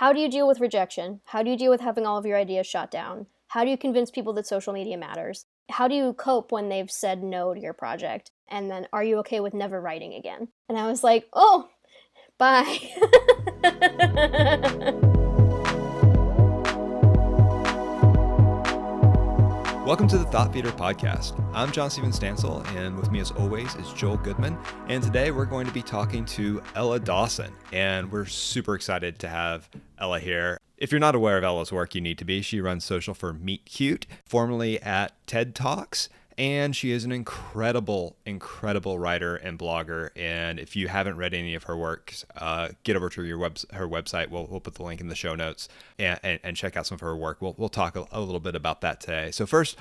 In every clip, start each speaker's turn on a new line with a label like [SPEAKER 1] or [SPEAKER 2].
[SPEAKER 1] how do you deal with rejection? How do you deal with having all of your ideas shot down? How do you convince people that social media matters? How do you cope when they've said no to your project? And then are you okay with never writing again? And I was like, oh, bye.
[SPEAKER 2] Welcome to the Thought Feeder podcast. I'm John Steven Stansel, and with me, as always, is Joel Goodman. And today we're going to be talking to Ella Dawson, and we're super excited to have Ella here. If you're not aware of Ella's work, you need to be. She runs social for Meet Cute, formerly at TED Talks, and she is an incredible, incredible writer and blogger. And if you haven't read any of her works, uh, get over to your web her website. We'll, we'll put the link in the show notes and, and, and check out some of her work. We'll, we'll talk a, a little bit about that today. So first,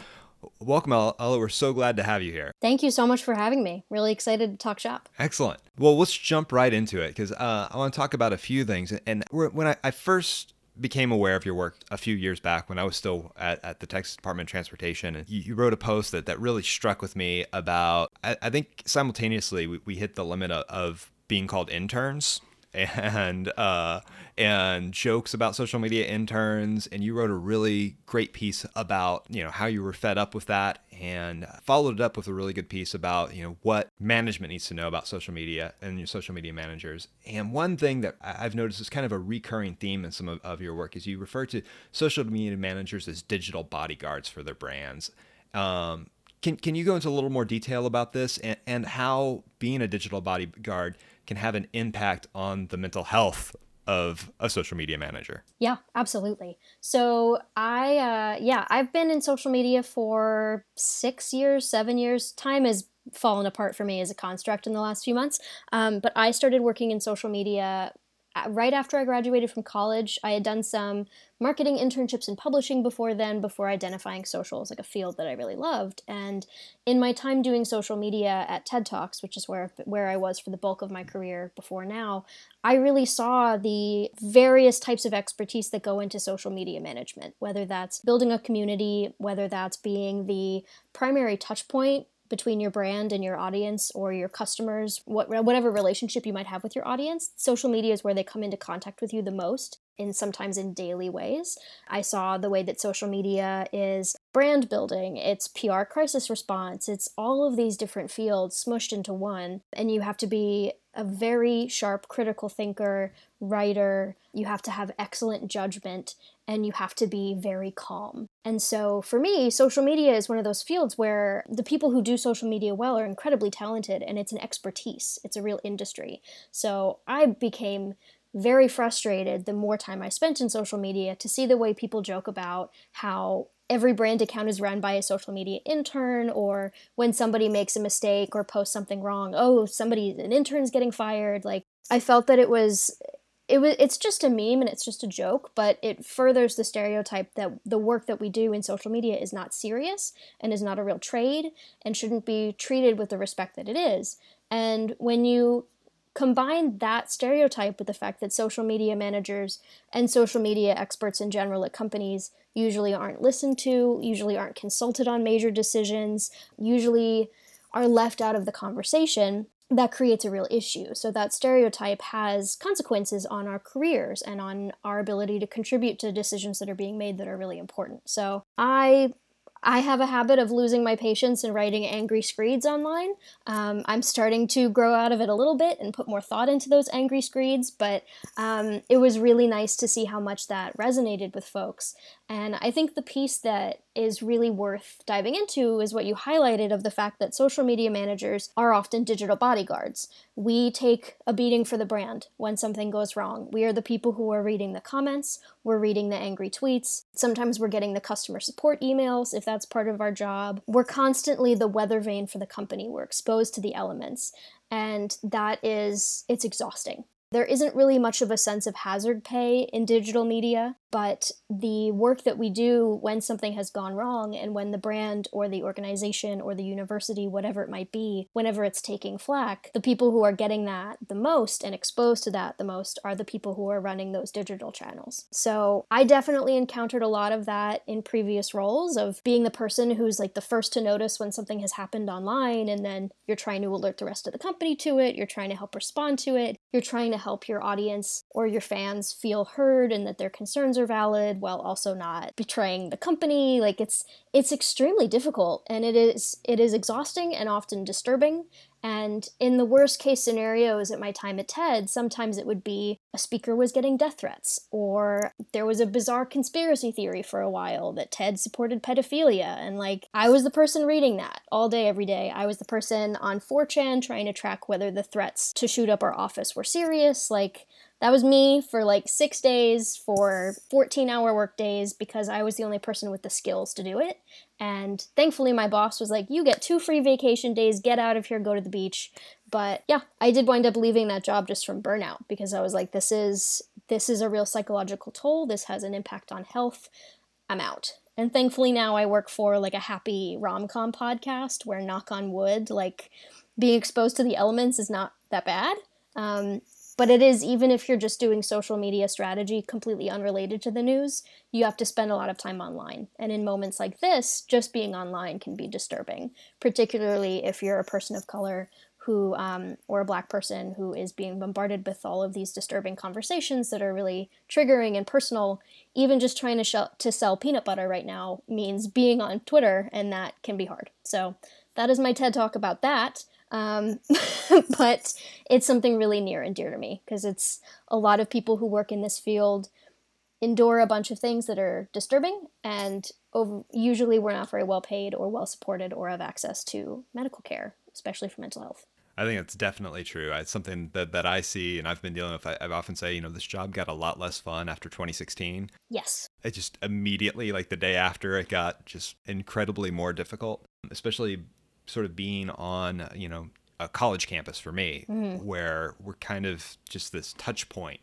[SPEAKER 2] welcome Ella. We're so glad to have you here.
[SPEAKER 1] Thank you so much for having me. Really excited to talk shop.
[SPEAKER 2] Excellent. Well, let's jump right into it because uh, I want to talk about a few things. And when I, I first became aware of your work a few years back when I was still at, at the Texas Department of Transportation. And you, you, wrote a post that, that really struck with me about, I, I think simultaneously we, we hit the limit of, of being called interns and uh, and jokes about social media interns. And you wrote a really great piece about you know how you were fed up with that, and followed it up with a really good piece about you know what management needs to know about social media and your social media managers. And one thing that I've noticed is kind of a recurring theme in some of, of your work is you refer to social media managers as digital bodyguards for their brands. Um, can, can you go into a little more detail about this and, and how being a digital bodyguard can have an impact on the mental health of a social media manager.
[SPEAKER 1] Yeah, absolutely. So I, uh, yeah, I've been in social media for six years, seven years. Time has fallen apart for me as a construct in the last few months. Um, but I started working in social media Uh, right after I graduated from college, I had done some marketing internships in publishing before then, before identifying social as like a field that I really loved. And in my time doing social media at TED Talks, which is where where I was for the bulk of my career before now, I really saw the various types of expertise that go into social media management, whether that's building a community, whether that's being the primary touch point between your brand and your audience or your customers, what, whatever relationship you might have with your audience, social media is where they come into contact with you the most in sometimes in daily ways. I saw the way that social media is brand building, it's PR crisis response, it's all of these different fields smushed into one. And you have to be a very sharp critical thinker, writer, you have to have excellent judgment, and you have to be very calm. And so for me, social media is one of those fields where the people who do social media well are incredibly talented and it's an expertise, it's a real industry. So I became very frustrated the more time I spent in social media to see the way people joke about how every brand account is run by a social media intern or when somebody makes a mistake or posts something wrong oh somebody an intern's getting fired like i felt that it was it was it's just a meme and it's just a joke but it furthers the stereotype that the work that we do in social media is not serious and is not a real trade and shouldn't be treated with the respect that it is. And when you combine that stereotype with the fact that social media managers and social media experts in general at companies usually aren't listened to usually aren't consulted on major decisions usually are left out of the conversation that creates a real issue. So that stereotype has consequences on our careers and on our ability to contribute to decisions that are being made that are really important. So I I have a habit of losing my patience and writing angry screeds online. Um, I'm starting to grow out of it a little bit and put more thought into those angry screeds, but um, it was really nice to see how much that resonated with folks. And I think the piece that is really worth diving into is what you highlighted of the fact that social media managers are often digital bodyguards. We take a beating for the brand when something goes wrong. We are the people who are reading the comments, we're reading the angry tweets. Sometimes we're getting the customer support emails if that's part of our job. We're constantly the weather vane for the company. We're exposed to the elements. And that is, it's exhausting. There isn't really much of a sense of hazard pay in digital media, but the work that we do when something has gone wrong and when the brand or the organization or the university, whatever it might be, whenever it's taking flack, the people who are getting that the most and exposed to that the most are the people who are running those digital channels. So I definitely encountered a lot of that in previous roles of being the person who's like the first to notice when something has happened online and then you're trying to alert the rest of the company to it, you're trying to help respond to it, you're trying to help your audience or your fans feel heard and that their concerns are valid while also not betraying the company. Like it's it's extremely difficult and it is it is exhausting and often disturbing and in the worst case scenarios at my time at TED, sometimes it would be a speaker was getting death threats, or there was a bizarre conspiracy theory for a while that TED supported pedophilia. And like, I was the person reading that all day, every day. I was the person on 4chan trying to track whether the threats to shoot up our office were serious. Like, that was me for like six days for 14 hour work days because I was the only person with the skills to do it. And thankfully, my boss was like, You get two free vacation days, get out of here, go to the beach. But yeah, I did wind up leaving that job just from burnout because I was like, This is. This is a real psychological toll. This has an impact on health. I'm out. And thankfully now I work for like a happy rom-com podcast where knock on wood, like being exposed to the elements is not that bad. Um, but it is, even if you're just doing social media strategy completely unrelated to the news, you have to spend a lot of time online. And in moments like this, just being online can be disturbing, particularly if you're a person of color who, um, or a black person who is being bombarded with all of these disturbing conversations that are really triggering and personal. Even just trying to, to sell peanut butter right now means being on Twitter, and that can be hard. So, that is my TED talk about that. Um, but it's something really near and dear to me because it's a lot of people who work in this field endure a bunch of things that are disturbing and over, usually we're not very well paid or well supported or have access to medical care especially for mental health
[SPEAKER 2] I think it's definitely true. It's something that, that I see and I've been dealing with. I, I often say, you know, this job got a lot less fun after 2016.
[SPEAKER 1] Yes.
[SPEAKER 2] It just immediately, like the day after, it got just incredibly more difficult, especially sort of being on, you know, a college campus for me, mm-hmm. where we're kind of just this touch point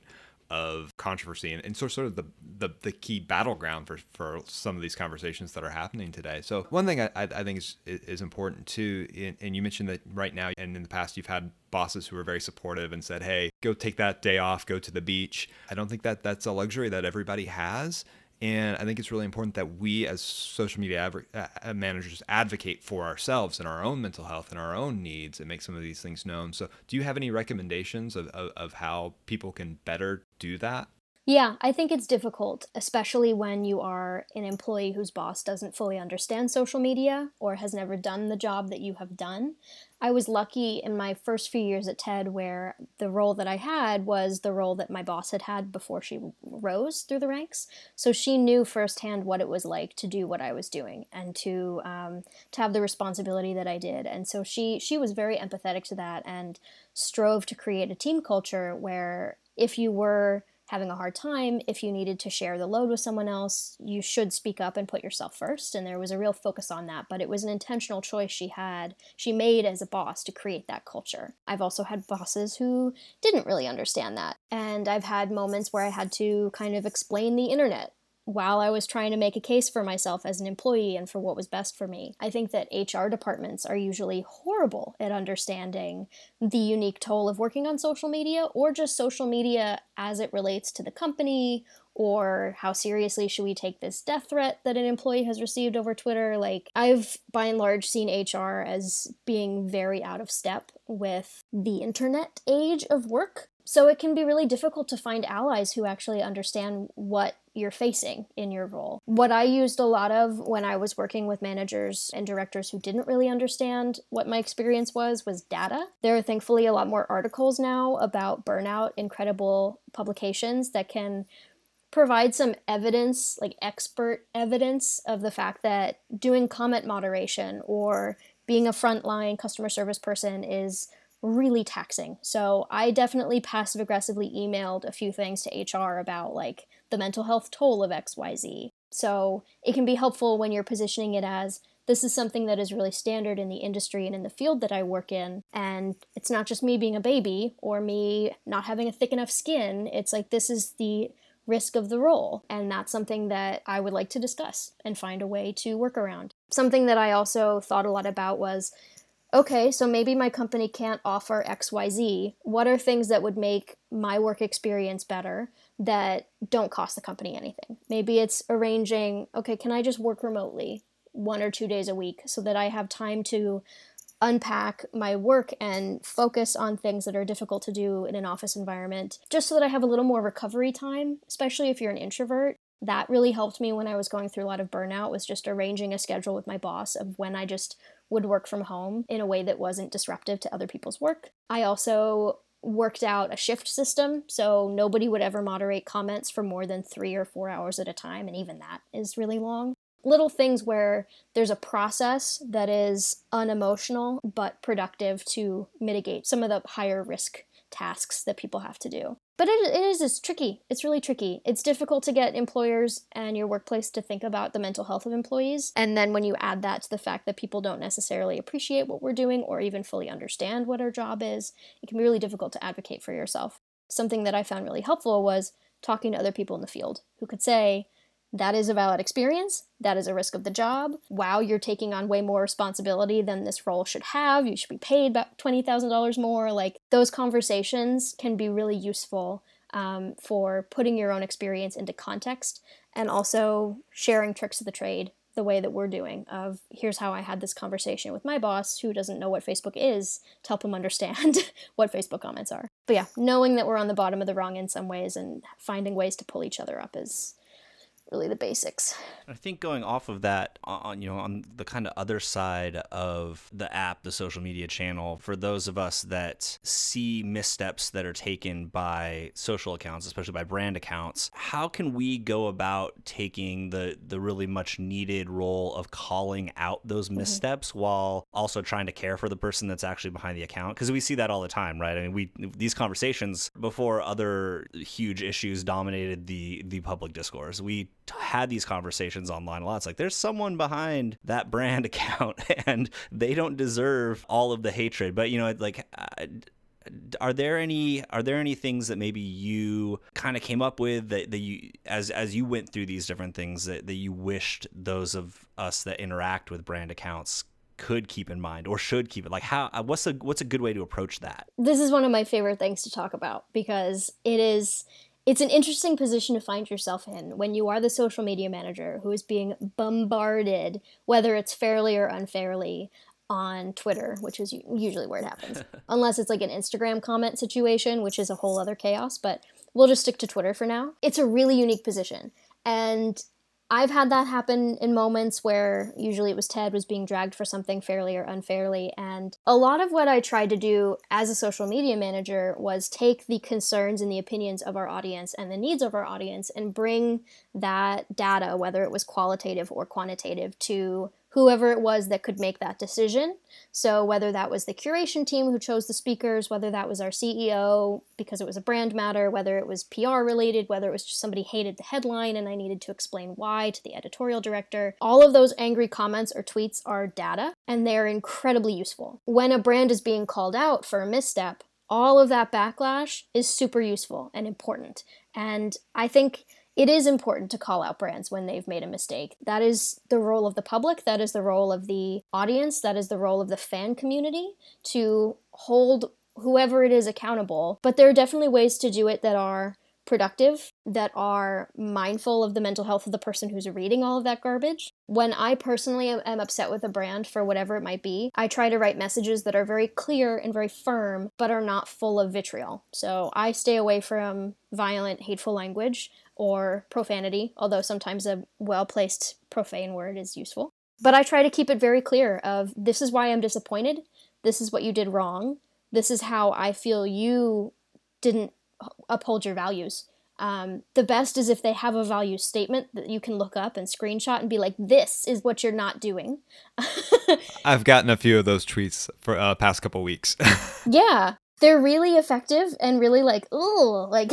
[SPEAKER 2] of controversy and, and sort of the, the, the key battleground for, for some of these conversations that are happening today. So one thing I, I think is is important too, and you mentioned that right now and in the past you've had bosses who were very supportive and said, "Hey, go take that day off, go to the beach." I don't think that that's a luxury that everybody has, and I think it's really important that we, as social media adv- uh, uh, managers, advocate for ourselves and our own mental health and our own needs and make some of these things known. So, do you have any recommendations of, of, of how people can better do that?
[SPEAKER 1] Yeah, I think it's difficult, especially when you are an employee whose boss doesn't fully understand social media or has never done the job that you have done. I was lucky in my first few years at TED where the role that I had was the role that my boss had had before she rose through the ranks. So she knew firsthand what it was like to do what I was doing and to um, to have the responsibility that I did. And so she she was very empathetic to that and strove to create a team culture where if you were having a hard time, if you needed to share the load with someone else, you should speak up and put yourself first. And there was a real focus on that, but it was an intentional choice she had, she made as a boss to create that culture. I've also had bosses who didn't really understand that. And I've had moments where I had to kind of explain the internet while I was trying to make a case for myself as an employee and for what was best for me. I think that HR departments are usually horrible at understanding the unique toll of working on social media or just social media as it relates to the company or how seriously should we take this death threat that an employee has received over Twitter. Like, I've by and large seen HR as being very out of step with the internet age of work. So it can be really difficult to find allies who actually understand what you're facing in your role. What I used a lot of when I was working with managers and directors who didn't really understand what my experience was was data. There are thankfully a lot more articles now about burnout, incredible publications that can provide some evidence, like expert evidence of the fact that doing comment moderation or being a frontline customer service person is really taxing. So I definitely passive aggressively emailed a few things to HR about like the mental health toll of XYZ. So it can be helpful when you're positioning it as this is something that is really standard in the industry and in the field that I work in. And it's not just me being a baby or me not having a thick enough skin. It's like this is the risk of the role. And that's something that I would like to discuss and find a way to work around. Something that I also thought a lot about was okay, so maybe my company can't offer XYZ. What are things that would make my work experience better that don't cost the company anything? Maybe it's arranging, okay, can I just work remotely one or two days a week so that I have time to unpack my work and focus on things that are difficult to do in an office environment, just so that I have a little more recovery time, especially if you're an introvert. That really helped me when I was going through a lot of burnout was just arranging a schedule with my boss of when I just would work from home in a way that wasn't disruptive to other people's work. I also worked out a shift system so nobody would ever moderate comments for more than three or four hours at a time, and even that is really long. Little things where there's a process that is unemotional but productive to mitigate some of the higher risk tasks that people have to do. But it, it is it's tricky. It's really tricky. It's difficult to get employers and your workplace to think about the mental health of employees. And then when you add that to the fact that people don't necessarily appreciate what we're doing or even fully understand what our job is, it can be really difficult to advocate for yourself. Something that I found really helpful was talking to other people in the field who could say, that is a valid experience. That is a risk of the job. Wow, you're taking on way more responsibility than this role should have. You should be paid about $20,000 more. Like, those conversations can be really useful um, for putting your own experience into context and also sharing tricks of the trade the way that we're doing of here's how i had this conversation with my boss who doesn't know what facebook is to help him understand what facebook comments are but yeah knowing that we're on the bottom of the rung in some ways and finding ways to pull each other up is really the basics.
[SPEAKER 3] I think going off of that on you know on the kind of other side of the app, the social media channel, for those of us that see missteps that are taken by social accounts, especially by brand accounts, how can we go about taking the the really much needed role of calling out those mm-hmm. missteps mm-hmm. while also trying to care for the person that's actually behind the account? Because we see that all the time, right? I mean, we these conversations before other huge issues dominated the the public discourse. We had these conversations online a lot. It's like there's someone behind that brand account and they don't deserve all of the hatred. But you know, like uh, are there any are there any things that maybe you kind of came up with that, that you as as you went through these different things that, that you wished those of us that interact with brand accounts could keep in mind or should keep it like how uh, what's a what's a good way to approach that
[SPEAKER 1] this is one of my favorite things to talk about because it is it's an interesting position to find yourself in when you are the social media manager who is being bombarded, whether it's fairly or unfairly, on Twitter, which is usually where it happens. Unless it's like an Instagram comment situation, which is a whole other chaos, but we'll just stick to Twitter for now. It's a really unique position. And I've had that happen in moments where usually it was Ted was being dragged for something fairly or unfairly. And a lot of what I tried to do as a social media manager was take the concerns and the opinions of our audience and the needs of our audience and bring that data, whether it was qualitative or quantitative, to whoever it was that could make that decision. So, whether that was the curation team who chose the speakers, whether that was our CEO because it was a brand matter, whether it was PR related, whether it was just somebody hated the headline and I needed to explain why to the editorial director, all of those angry comments or tweets are data and they're incredibly useful. When a brand is being called out for a misstep, all of that backlash is super useful and important. And I think it is important to call out brands when they've made a mistake. That is the role of the public, that is the role of the audience, that is the role of the fan community to hold whoever it is accountable. But there are definitely ways to do it that are productive, that are mindful of the mental health of the person who's reading all of that garbage. When I personally am upset with a brand for whatever it might be, I try to write messages that are very clear and very firm, but are not full of vitriol. So I stay away from violent, hateful language or profanity, although sometimes a well placed profane word is useful. But I try to keep it very clear of this is why I'm disappointed. This is what you did wrong. This is how I feel you didn't uphold your values. Um, the best is if they have a value statement that you can look up and screenshot and be like, "This is what you're not doing."
[SPEAKER 2] I've gotten a few of those tweets for uh, past couple weeks.
[SPEAKER 1] yeah, they're really effective and really like oh like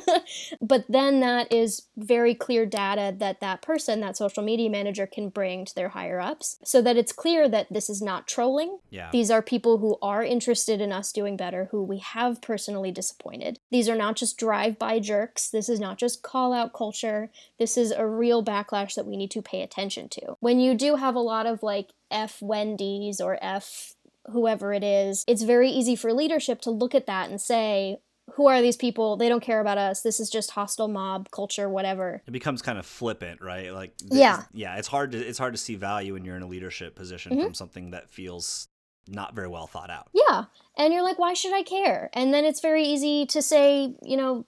[SPEAKER 1] but then that is very clear data that that person that social media manager can bring to their higher ups so that it's clear that this is not trolling.
[SPEAKER 3] Yeah.
[SPEAKER 1] These are people who are interested in us doing better who we have personally disappointed. These are not just drive-by jerks. This is not just call out culture. This is a real backlash that we need to pay attention to. When you do have a lot of like F Wendy's or F whoever it is, it's very easy for leadership to look at that and say, who are these people? They don't care about us. This is just hostile mob culture, whatever.
[SPEAKER 3] It becomes kind of flippant, right? Like
[SPEAKER 1] yeah,
[SPEAKER 3] yeah. It's hard to it's hard to see value when you're in a leadership position mm-hmm. from something that feels not very well thought out.
[SPEAKER 1] Yeah. And you're like, why should I care? And then it's very easy to say, you know,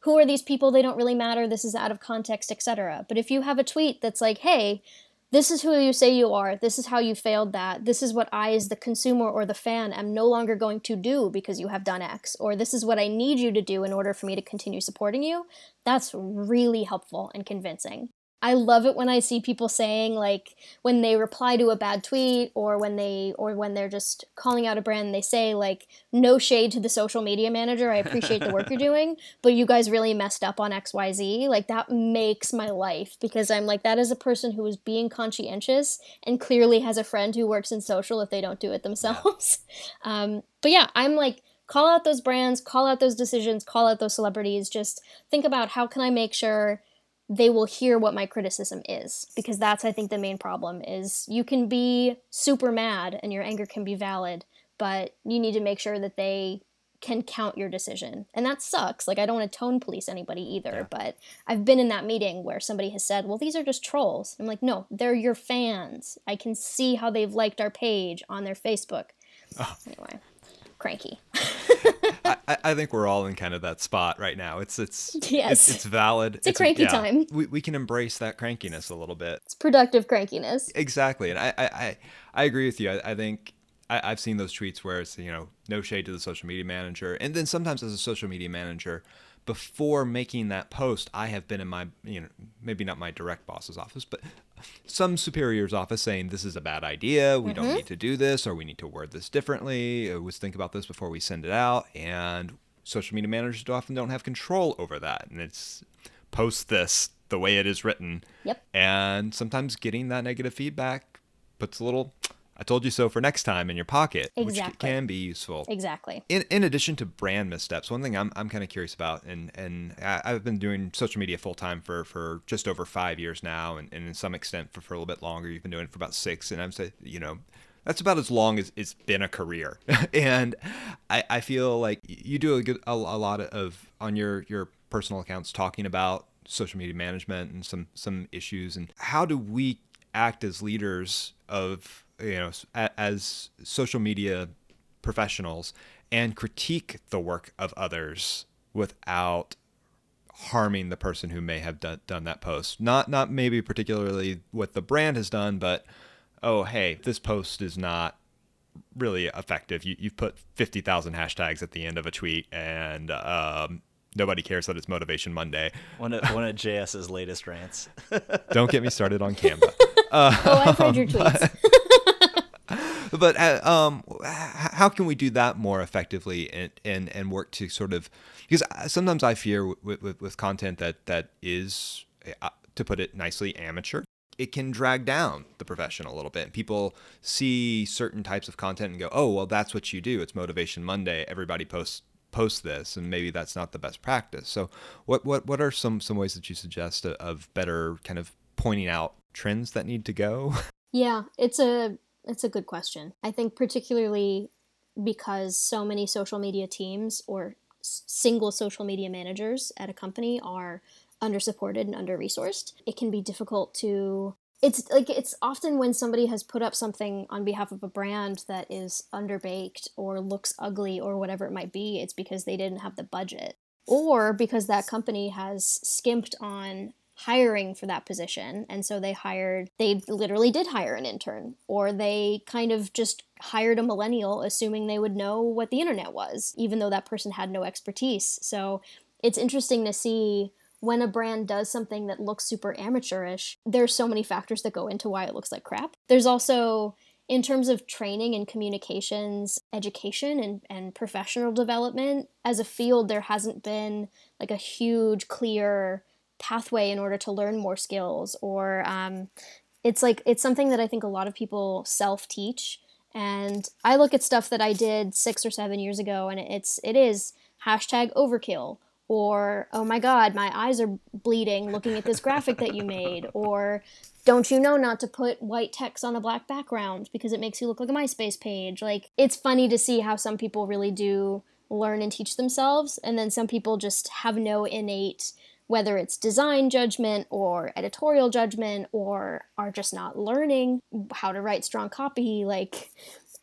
[SPEAKER 1] who are these people? They don't really matter. This is out of context, etc. But if you have a tweet that's like, hey, this is who you say you are. This is how you failed that. This is what I, as the consumer or the fan, am no longer going to do because you have done X. Or this is what I need you to do in order for me to continue supporting you. That's really helpful and convincing. I love it when I see people saying like when they reply to a bad tweet or when they or when they're just calling out a brand they say like no shade to the social media manager I appreciate the work you're doing but you guys really messed up on XYZ like that makes my life because I'm like that is a person who is being conscientious and clearly has a friend who works in social if they don't do it themselves. Um, but yeah I'm like call out those brands call out those decisions call out those celebrities just think about how can I make sure they will hear what my criticism is because that's i think the main problem is you can be super mad and your anger can be valid but you need to make sure that they can count your decision and that sucks like i don't want to tone police anybody either yeah. but i've been in that meeting where somebody has said well these are just trolls i'm like no they're your fans i can see how they've liked our page on their facebook oh. anyway cranky.
[SPEAKER 2] I, I, think we're all in kind of that spot right now. It's it's
[SPEAKER 1] yes.
[SPEAKER 2] it's, it's valid.
[SPEAKER 1] It's, it's a cranky a, yeah, time.
[SPEAKER 2] We, we can embrace that crankiness a little bit.
[SPEAKER 1] It's productive crankiness.
[SPEAKER 2] Exactly, and I I, I agree with you. I, I think I, have seen those tweets where it's you know no shade to the social media manager, and then sometimes as a social media manager, before making that post, I have been in my you know maybe not my direct boss's office, but some superior's office saying this is a bad idea, we mm-hmm. don't need to do this, or we need to word this differently. Let's think about this before we send it out. And social media managers often don't have control over that, and it's post this the way it is written.
[SPEAKER 1] Yep.
[SPEAKER 2] And sometimes getting that negative feedback puts a little I told you so for next time in your pocket,
[SPEAKER 1] exactly.
[SPEAKER 2] which can be useful.
[SPEAKER 1] Exactly.
[SPEAKER 2] In, in addition to brand missteps, one thing I'm, I'm kind of curious about, and, and I've been doing social media full time for, for just over five years now, and, and in some extent for, for a little bit longer. You've been doing it for about six, and I'm saying, you know, that's about as long as it's been a career. and I, I feel like you do a, good, a, a lot of on your, your personal accounts talking about social media management and some, some issues. And how do we act as leaders of you know as social media professionals and critique the work of others without harming the person who may have done, done that post. Not not maybe particularly what the brand has done but oh hey this post is not really effective. You, you've put 50000 hashtags at the end of a tweet and um, nobody cares that it's motivation monday.
[SPEAKER 3] One of, one of js's latest rants.
[SPEAKER 2] Don't get me started on canva.
[SPEAKER 1] Uh, oh i've read your tweets
[SPEAKER 2] but uh, um, how can we do that more effectively and, and, and work to sort of because sometimes I fear with, with, with content that that is uh, to put it nicely amateur it can drag down the profession a little bit. People see certain types of content and go, "Oh, well, that's what you do. It's Motivation Monday. Everybody posts post this, and maybe that's not the best practice." So, what what what are some some ways that you suggest of better kind of pointing out trends that need to go?
[SPEAKER 1] Yeah, it's a it's a good question. I think particularly because so many social media teams or single social media managers at a company are undersupported and under resourced, it can be difficult to it's like it's often when somebody has put up something on behalf of a brand that is underbaked or looks ugly or whatever it might be, it's because they didn't have the budget or because that company has skimped on hiring for that position. And so they hired, they literally did hire an intern, or they kind of just hired a millennial, assuming they would know what the internet was, even though that person had no expertise. So it's interesting to see when a brand does something that looks super amateurish, there's so many factors that go into why it looks like crap. There's also in terms of training and communications education and, and professional development as a field there hasn't been like a huge clear pathway in order to learn more skills or um, it's like it's something that i think a lot of people self teach and i look at stuff that i did six or seven years ago and it's it is hashtag overkill or oh my god my eyes are bleeding looking at this graphic that you made or don't you know not to put white text on a black background because it makes you look like a myspace page? Like it's funny to see how some people really do learn and teach themselves and then some people just have no innate whether it's design judgment or editorial judgment or are just not learning how to write strong copy like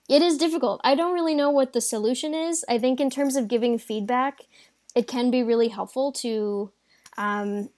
[SPEAKER 1] It is difficult. I don't really know what the solution is. I think in terms of giving feedback, it can be really helpful to um,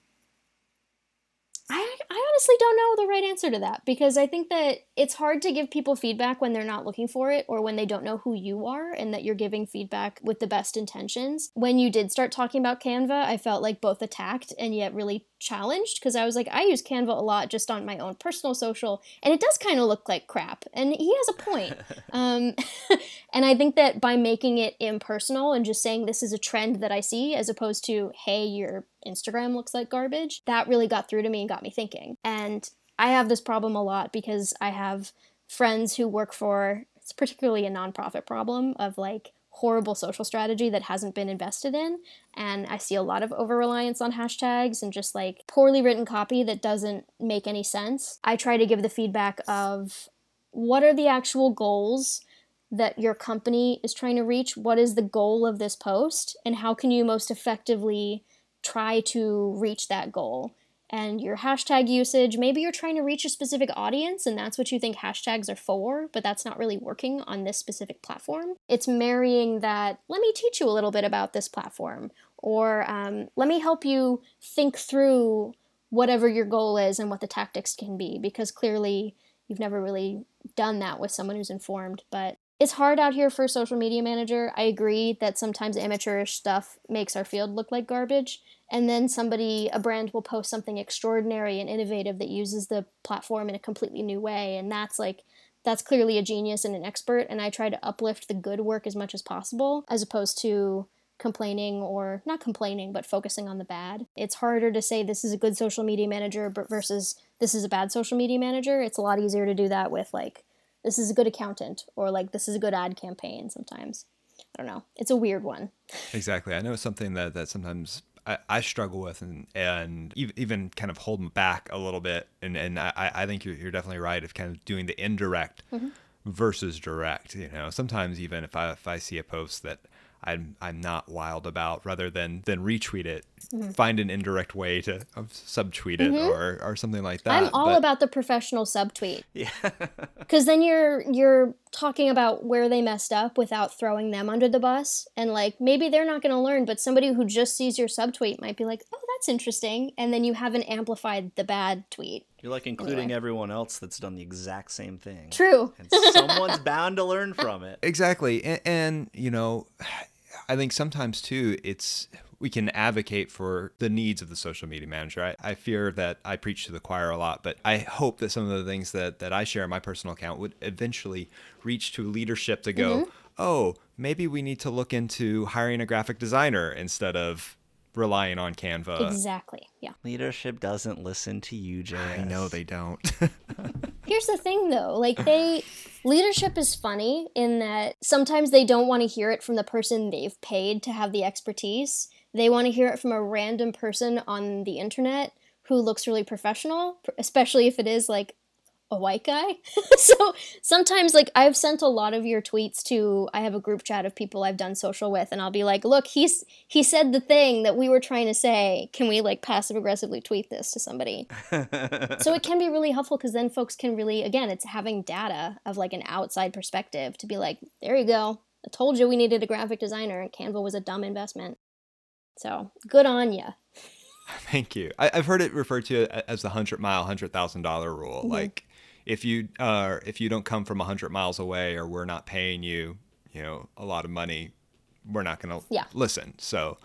[SPEAKER 1] I, I honestly don't know the right answer to that because I think that it's hard to give people feedback when they're not looking for it or when they don't know who you are and that you're giving feedback with the best intentions. When you did start talking about Canva, I felt like both attacked and yet really challenged because I was like, I use Canva a lot just on my own personal social, and it does kind of look like crap. And he has a point. um, and I think that by making it impersonal and just saying this is a trend that I see, as opposed to, hey, your Instagram looks like garbage, that really got through to me and got me thinking. And I have this problem a lot because I have friends who work for, it's particularly a nonprofit problem of like, horrible social strategy that hasn't been invested in. And I see a lot of over reliance on hashtags and just like poorly written copy that doesn't make any sense. I try to give the feedback of what are the actual goals that your company is trying to reach? What is the goal of this post? And how can you most effectively try to reach that goal? And your hashtag usage. Maybe you're trying to reach a specific audience and that's what you think hashtags are for, but that's not really working on this specific platform. It's marrying that, let me teach you a little bit about this platform, or um, let me help you think through whatever your goal is and what the tactics can be, because clearly you've never really done that with someone who's informed. But it's hard out here for a social media manager. I agree that sometimes amateurish stuff makes our field look like garbage. And then somebody, a brand will post something extraordinary and innovative that uses the platform in a completely new way. And that's like, that's clearly a genius and an expert. And I try to uplift the good work as much as possible, as opposed to complaining or not complaining, but focusing on the bad. It's harder to say this is a good social media manager versus this is a bad social media manager. It's a lot easier to do that with like, this is a good accountant or like this is a good ad campaign sometimes. I don't know. It's a weird one.
[SPEAKER 2] Exactly. I know it's something that, that sometimes I, I struggle with and, and even kind of hold back a little bit. And, and I, I think you're, you're definitely right of kind of doing the indirect mm-hmm. versus direct. You know, sometimes even if I, if I see a post that I'm I'm not wild about rather than than retweet it. Mm-hmm. Find an indirect way to subtweet it mm-hmm. or or something like that.
[SPEAKER 1] I'm all but... about the professional subtweet. Yeah. Cuz then you're you're talking about where they messed up without throwing them under the bus and like maybe they're not going to learn but somebody who just sees your subtweet might be like, "Oh, that's interesting." And then you haven't amplified the bad tweet.
[SPEAKER 3] You're like including anyway. everyone else that's done the exact same thing.
[SPEAKER 1] True.
[SPEAKER 3] And someone's bound to learn from it.
[SPEAKER 2] Exactly. And, and you know, I think sometimes too, it's we can advocate for the needs of the social media manager. I, I, fear that I preach to the choir a lot, but I hope that some of the things that, that I share in my personal account would eventually reach to leadership to go, mm-hmm. oh, maybe we need to look into hiring a graphic designer instead of relying on Canva.
[SPEAKER 1] Exactly. Yeah.
[SPEAKER 3] Leadership doesn't listen to you, Jay.
[SPEAKER 2] I know they don't.
[SPEAKER 1] Here's the thing though, like they leadership is funny in that sometimes they don't want to hear it from the person they've paid to have the expertise. They want to hear it from a random person on the internet who looks really professional, especially if it is like a white guy. so sometimes, like, I've sent a lot of your tweets to, I have a group chat of people I've done social with, and I'll be like, look, he's, he said the thing that we were trying to say. Can we, like, passive aggressively tweet this to somebody? so it can be really helpful because then folks can really, again, it's having data of, like, an outside perspective to be like, there you go. I told you we needed a graphic designer, and Canva was a dumb investment. So good on you.
[SPEAKER 2] Thank you. I, have heard it referred to as the hundred mile, hundred thousand dollar rule. Mm-hmm. Like if you uh, if you don't come from 100 miles away or we're not paying you you know a lot of money we're not going to
[SPEAKER 1] yeah.
[SPEAKER 2] listen so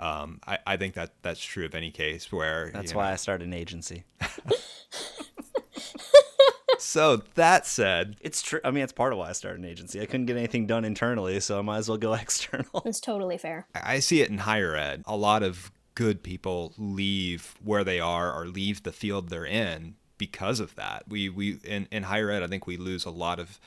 [SPEAKER 2] um, I, I think that that's true of any case where
[SPEAKER 3] that's why know. I started an agency.
[SPEAKER 2] so that said,
[SPEAKER 3] it's true. I mean, it's part of why I started an agency. I couldn't get anything done internally, so I might as well go external.
[SPEAKER 1] It's totally fair.
[SPEAKER 2] I see it in higher ed. A lot of good people leave where they are or leave the field they're in because of that. We we in, in higher ed, I think we lose a lot of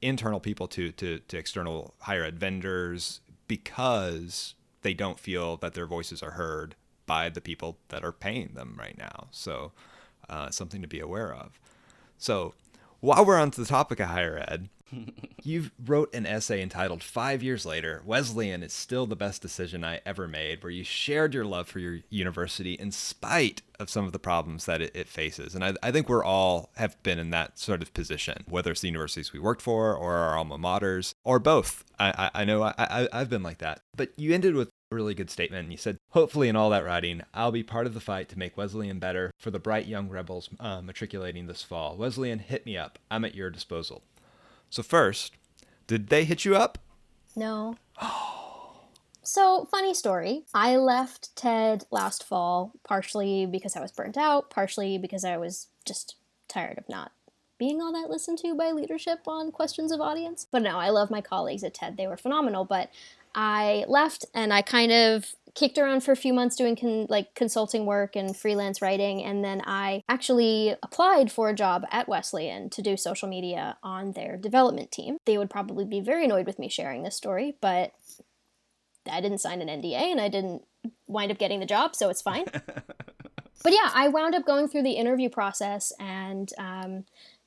[SPEAKER 2] internal people to to to external higher ed vendors because they don't feel that their voices are heard by the people that are paying them right now. So uh, something to be aware of. So while we're on to the topic of higher ed, you wrote an essay entitled Five Years Later Wesleyan is Still the Best Decision I Ever Made, where you shared your love for your university in spite of some of the problems that it, it faces. And I, I, think we're all have been in that sort of position, whether it's the universities we worked for or our alma maters or both. I, I, I know I, I've been like that. But you ended with a really good statement. And You said, Hopefully, in all that writing, I'll be part of the fight to make Wesleyan better for the bright young rebels uh, matriculating this fall. Wesleyan, hit me up. I'm at your disposal. So, first, did they hit you up?
[SPEAKER 1] No. So, funny story. I left TED last fall, partially because I was burnt out, partially because I was just tired of not being all that listened to by leadership on questions of audience. But no, I love my colleagues at TED. They were phenomenal. But I left and I kind of kicked around for a few months doing con- like consulting work and freelance writing and then I actually applied for a job at Wesleyan to do social media on their development team. They would probably be very annoyed with me sharing this story, but I didn't sign an NDA and I didn't wind up getting the job, so it's fine. but yeah, I wound up going through the interview process and um,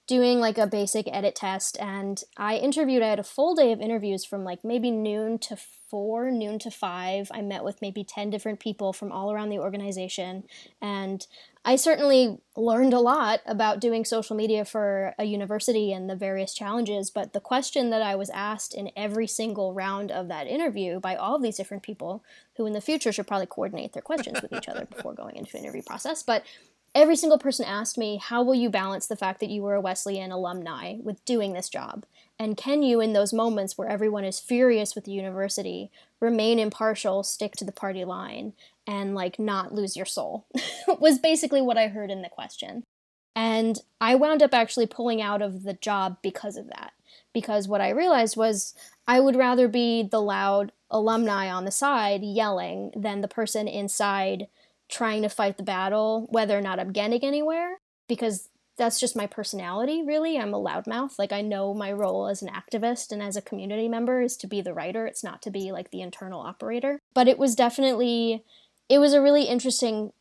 [SPEAKER 1] doing like a basic edit test. And I interviewed, I had a full day of interviews from like maybe noon to four, noon to five. I met with maybe 10 different people from all around the organization. And I certainly learned a lot about doing social media for a university and the various challenges, but the question that I was asked in every single round of that interview by all of these different people, who in the future should probably coordinate their questions with each other before going into an interview process, but every single person asked me, How will you balance the fact that you were a Wesleyan alumni with doing this job? And can you, in those moments where everyone is furious with the university, remain impartial, stick to the party line, and like not lose your soul? was basically what I heard in the question. And I wound up actually pulling out of the job because of that. Because what I realized was I would rather be the loud alumni on the side yelling than the person inside trying to fight the battle, whether or not I'm getting anywhere, because that's just my personality, really. I'm a loudmouth. Like, I know my role as an activist and as a community member is to be the writer, it's not to be like the internal operator. But it was definitely, it was a really interesting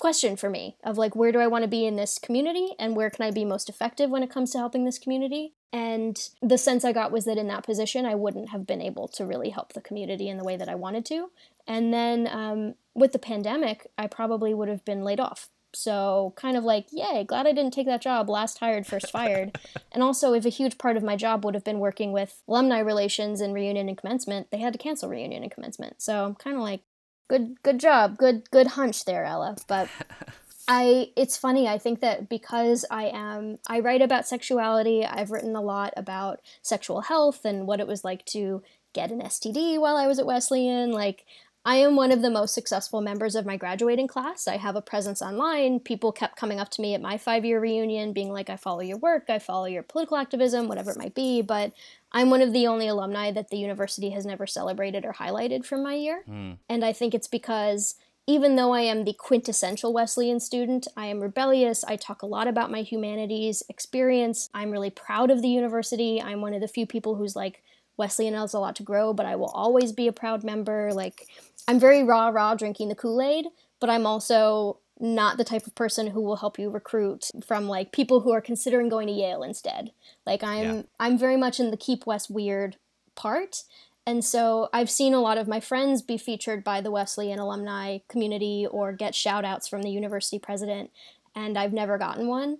[SPEAKER 1] question for me of like, where do I want to be in this community and where can I be most effective when it comes to helping this community? And the sense I got was that in that position, I wouldn't have been able to really help the community in the way that I wanted to. And then um, with the pandemic, I probably would have been laid off. So, kind of like, yay, glad I didn't take that job, last hired, first fired. and also, if a huge part of my job would have been working with alumni relations and reunion and commencement, they had to cancel reunion and commencement. So, I'm kind of like, good, good job, good, good hunch there, Ella. But I, it's funny. I think that because I am, I write about sexuality. I've written a lot about sexual health and what it was like to get an STD while I was at Wesleyan. Like, I am one of the most successful members of my graduating class. I have a presence online. People kept coming up to me at my five year reunion, being like, I follow your work, I follow your political activism, whatever it might be. But I'm one of the only alumni that the university has never celebrated or highlighted from my year. Mm. And I think it's because even though I am the quintessential Wesleyan student, I am rebellious. I talk a lot about my humanities experience. I'm really proud of the university. I'm one of the few people who's like, Wesleyan has a lot to grow, but I will always be a proud member. Like, I'm very rah rah drinking the Kool Aid, but I'm also not the type of person who will help you recruit from like people who are considering going to Yale instead. Like I'm yeah. I'm very much in the keep Wes weird part. And so I've seen a lot of my friends be featured by the Wesleyan alumni community or get shout outs from the university president and I've never gotten one.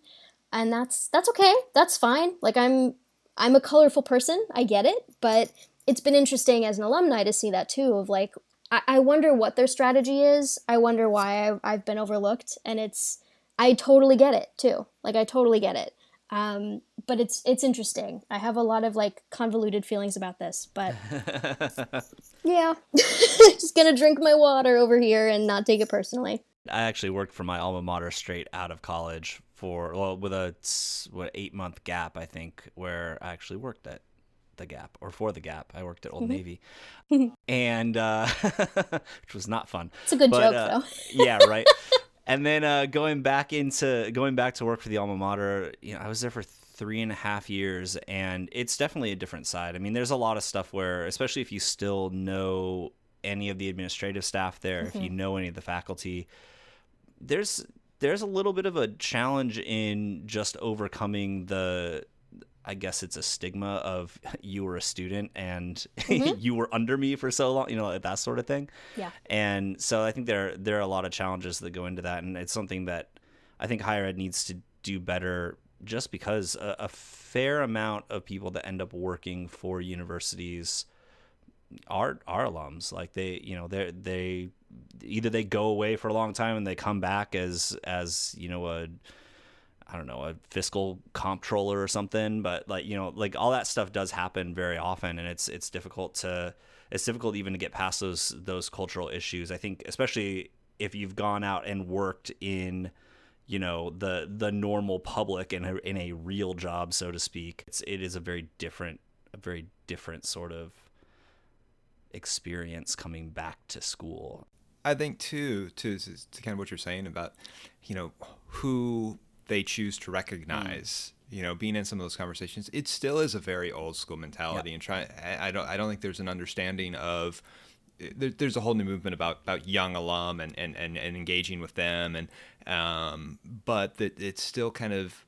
[SPEAKER 1] And that's that's okay. That's fine. Like I'm I'm a colorful person. I get it, but it's been interesting as an alumni to see that too of like I, I wonder what their strategy is. I wonder why I've, I've been overlooked, and it's I totally get it too. Like I totally get it. Um, but it's it's interesting. I have a lot of like convoluted feelings about this, but yeah, just gonna drink my water over here and not take it personally.
[SPEAKER 3] I actually worked for my alma mater straight out of college for well with a what eight month gap I think where I actually worked at the Gap or for the Gap. I worked at Old mm-hmm. Navy, and uh, which was not fun.
[SPEAKER 1] It's a good but, joke, uh, though.
[SPEAKER 3] yeah, right. and then uh, going back into going back to work for the alma mater, you know, I was there for three and a half years, and it's definitely a different side. I mean, there's a lot of stuff where, especially if you still know any of the administrative staff there, mm-hmm. if you mm-hmm. know any of the faculty, there's there's a little bit of a challenge in just overcoming the I guess it's a stigma of you were a student and
[SPEAKER 1] Mhm.
[SPEAKER 3] you were under me for so long, you know, that sort of thing.
[SPEAKER 1] Yeah.
[SPEAKER 3] And so I think there there are a lot of challenges that go into that, and it's something that I think higher ed needs to do better. Just because a, a fair amount of people that end up working for universities are are alums, like they, you know, they they either they go away for a long time and they come back as as you know a I don't know, a fiscal comptroller or something, but like, you know, like all that stuff does happen very often and it's it's difficult to it's difficult even to get past those those cultural issues. I think especially if you've gone out and worked in you know the the normal public in a in a real job so to speak it's it is a very different a very different sort of experience coming back to school
[SPEAKER 2] I think too, to, to kind of what you're saying about, you know, who they choose to mm. recognize. You know, being in some of those conversations, it still is a very old school mentality, and try. I, I don't. I don't think there's an understanding of. Eh, there, there's a whole new movement about, about young alum and, and, and, and engaging with them, and um, but that it's still kind of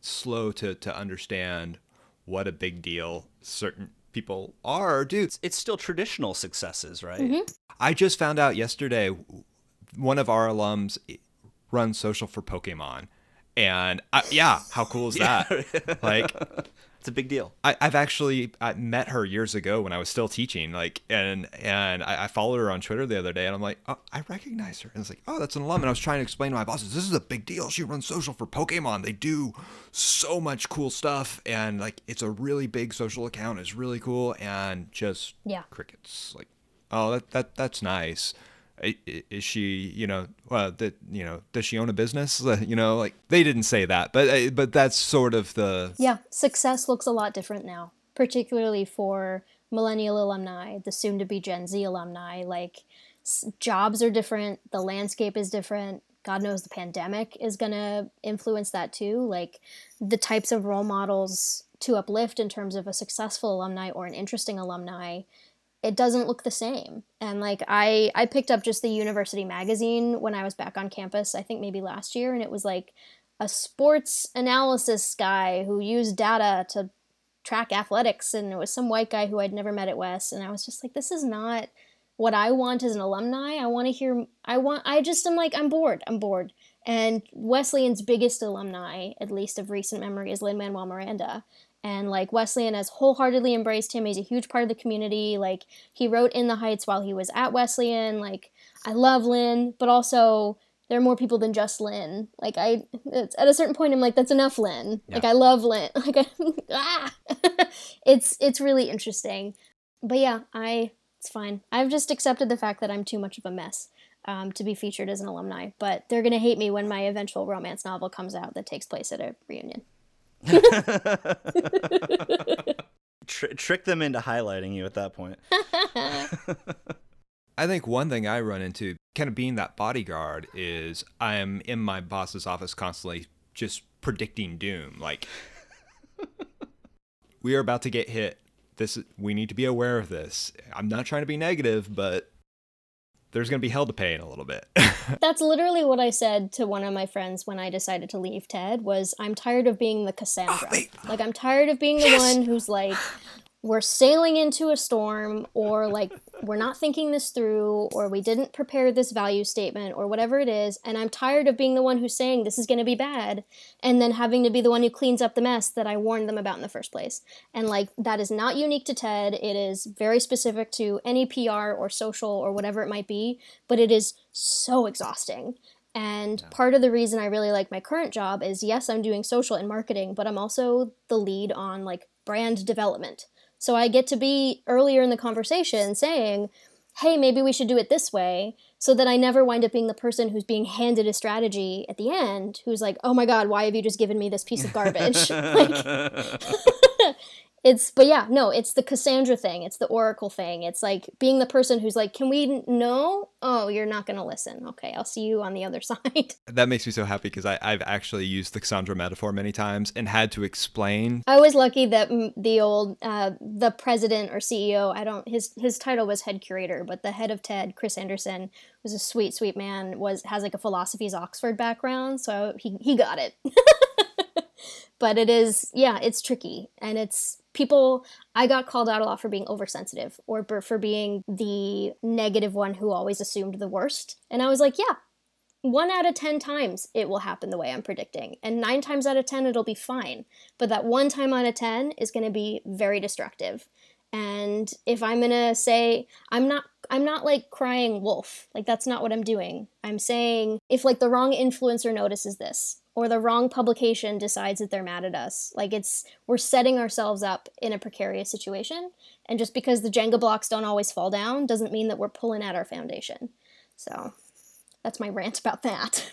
[SPEAKER 2] slow to, to understand what a big deal certain people are. Dude,
[SPEAKER 3] it's, it's still traditional successes right mm-hmm.
[SPEAKER 2] I just found out yesterday one of our alums eh, runs social for Pokemon. And I, yeah, how cool is that? like,
[SPEAKER 3] it's a big deal
[SPEAKER 2] I, I've actually I met her years ago when I was still teaching. Like, and and I, I followed her on Twitter the other day, and I'm like, oh, I recognize her. And it's like, oh, that's an alum. And I was trying to explain to my bosses, this is a big deal. She runs social for Pokemon. They do so much cool stuff, and like, it's a really big social account. It's really cool, and just
[SPEAKER 1] Yeah.
[SPEAKER 2] crickets. Like, oh, that that that's nice. Is she, you know, well, that you know, does she own a business? Uh, You know, like they didn't say that, but uh, but that's sort of the
[SPEAKER 1] Yeah, success looks a lot different now, particularly for millennial alumni, the soon to be Gen Z alumni. Like, jobs are different, the landscape is different. God knows the pandemic is going to influence that too. Like, the types of role models to uplift in terms of a successful alumni or an interesting alumni it doesn't look the same. And like i i picked up just the university magazine when i was back on campus i think maybe last year and it was like a sports analysis guy who used data to track athletics and it was some white guy who i'd never met at Wes and i was just like this is not what i want as an alumni. I want to hear i want i just am like i'm bored i'm bored. And wesleyan's biggest alumni at least of recent memory is lin manuel miranda and like Wesleyan has wholeheartedly embraced him. He's a huge part of the community. Like he wrote In the Heights while he was at Wesleyan. Like I love Lin, but also there are more people than just Lin. Like I, it's, at a certain point, I'm like, that's enough, Lin. Like I love Lin. Like I, ah, it's it's really interesting. But yeah, I it's fine. I've just accepted the fact that I'm too much of a mess. Um, to be featured as an alumni, but they're gonna hate me when my eventual romance novel comes out that takes place at a reunion.
[SPEAKER 3] Tr- trick them into highlighting you at that point
[SPEAKER 2] I think one thing I run into, kind of being that bodyguard, is I am in my boss's office constantly just predicting doom. Like, we are about to get hit. This we need to be aware of this. I'm not trying to be negative, but there's going to be hell to pay in a little bit.
[SPEAKER 1] That's literally what I said to one of my friends when I decided to leave TED was I'm tired of being the oh, Cassandra.
[SPEAKER 2] wait.
[SPEAKER 1] like I'm tired of being the
[SPEAKER 2] Yes!
[SPEAKER 1] one who's like we're sailing into a storm or like we're not thinking this through or we didn't prepare this value statement or whatever it is and I'm tired of being the one who's saying this is going to be bad and then having to be the one who cleans up the mess that I warned them about in the first place. And like that is not unique to TED. It is very specific to any PR or social or whatever it might be, but it is so exhausting. And part of the reason I really like my current job is yes, I'm doing social and marketing, but I'm also the lead on like brand development. So I get to be earlier in the conversation saying, hey, maybe we should do it this way, so that I never wind up being the person who's being handed a strategy at the end who's like, oh my God, why have you just given me this piece of garbage? like, it's, but yeah, no, it's the Cassandra thing. It's the Oracle thing. It's like being the person who's like, can we know? Oh, you're not going to listen. Okay, I'll see you on the other side.
[SPEAKER 2] that makes me so happy because I've actually used the Cassandra metaphor many times and had to explain.
[SPEAKER 1] I was lucky that the old, uh, the president or CEO, I don't, his, his title was head curator, but the head of TED, Chris Anderson, was a sweet, sweet man, was, has like a philosophy's Oxford background. So he, he got it. but it is yeah it's tricky and it's people i got called out a lot for being oversensitive or for being the negative one who always assumed the worst and i was like yeah one out of 10 times it will happen the way I'm predicting. And nine times out of 10, it'll be fine. But that one time out of 10 is going to be very destructive. And if I'm going to say, I'm not, I'm not like crying wolf. Like that's not what I'm doing. I'm saying if like the wrong influencer notices this or the wrong publication decides that they're mad at us, like it's, we're setting ourselves up in a precarious situation. And just because the Jenga blocks don't always fall down doesn't mean that we're pulling at our foundation. So that's my rant about that.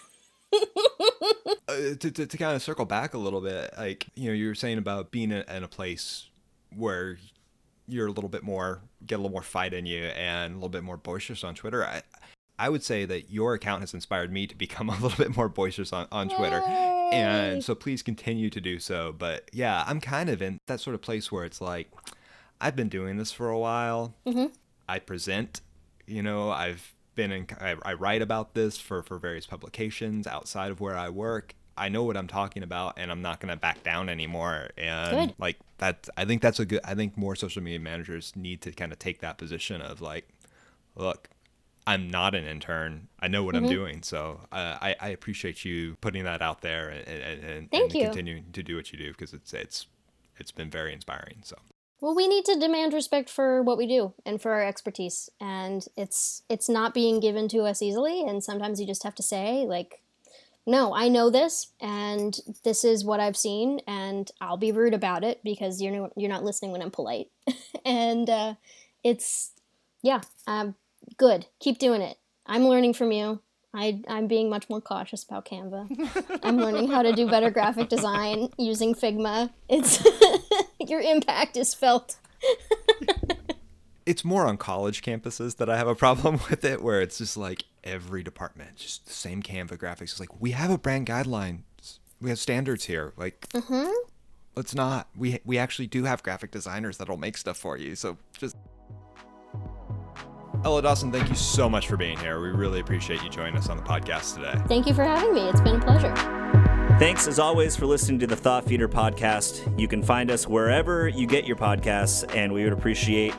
[SPEAKER 2] uh, to, to, to, kind of circle back a little bit, like, you know, you were saying about being in, in a place where you're a little bit more, get a little more fight in you and a little bit more boisterous on Twitter. I, I would say that your account has inspired me to become a little bit more boisterous on, on Twitter. And so please continue to do so. But yeah, I'm kind of in that sort of place where it's like, I've been doing this for a while. Mm-hmm. I present, you know, I've been in I, I write about this for for various publications outside of where I work. I know what I'm talking about and I'm not going to back down anymore. And good. like that, I think that's a good, I think more social media managers need to kind of take that position of like, look, I'm not an intern. I know what mm-hmm. I'm doing. So uh, I, I appreciate you putting that out there and, and, and, and continuing to do what you do because it's, it's, it's been very inspiring. So
[SPEAKER 1] well, we need to demand respect for what we do and for our expertise, and it's it's not being given to us easily. And sometimes you just have to say, like, no, I know this, and this is what I've seen, and I'll be rude about it because you're no, you're not listening when I'm polite, and uh, it's yeah, um, good. Keep doing it. I'm learning from you. I, I'm being much more cautious about Canva. I'm learning how to do better graphic design using Figma. It's your impact is felt.
[SPEAKER 2] it's more on college campuses that I have a problem with it, where it's just like every department, just the same Canva graphics. It's like we have a brand guideline, we have standards here. Like, mm-hmm. let's not. We we actually do have graphic designers that'll make stuff for you. So just Ella Dawson, thank you so much for being here. We really appreciate you joining us on the podcast today.
[SPEAKER 1] Thank you for having me. It's been a pleasure.
[SPEAKER 3] Thanks as always for listening to the Thought Feeder podcast. You can find us wherever you get your podcasts, and we would appreciate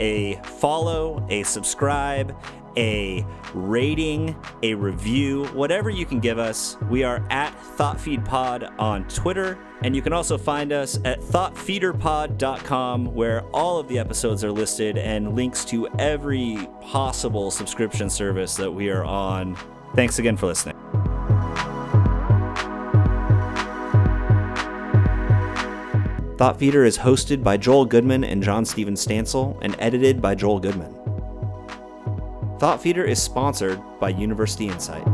[SPEAKER 3] a follow, a subscribe, a rating, a review, whatever you can give us. We are at ThoughtFeedPod on Twitter, and you can also find us at thoughtfeederpod.com, where all of the episodes are listed and links to every possible subscription service that we are on. Thanks again for listening. Thought Feeder is hosted by Joel Goodman and John Steven Stansel and edited by Joel Goodman. Thought Feeder is sponsored by University Insight.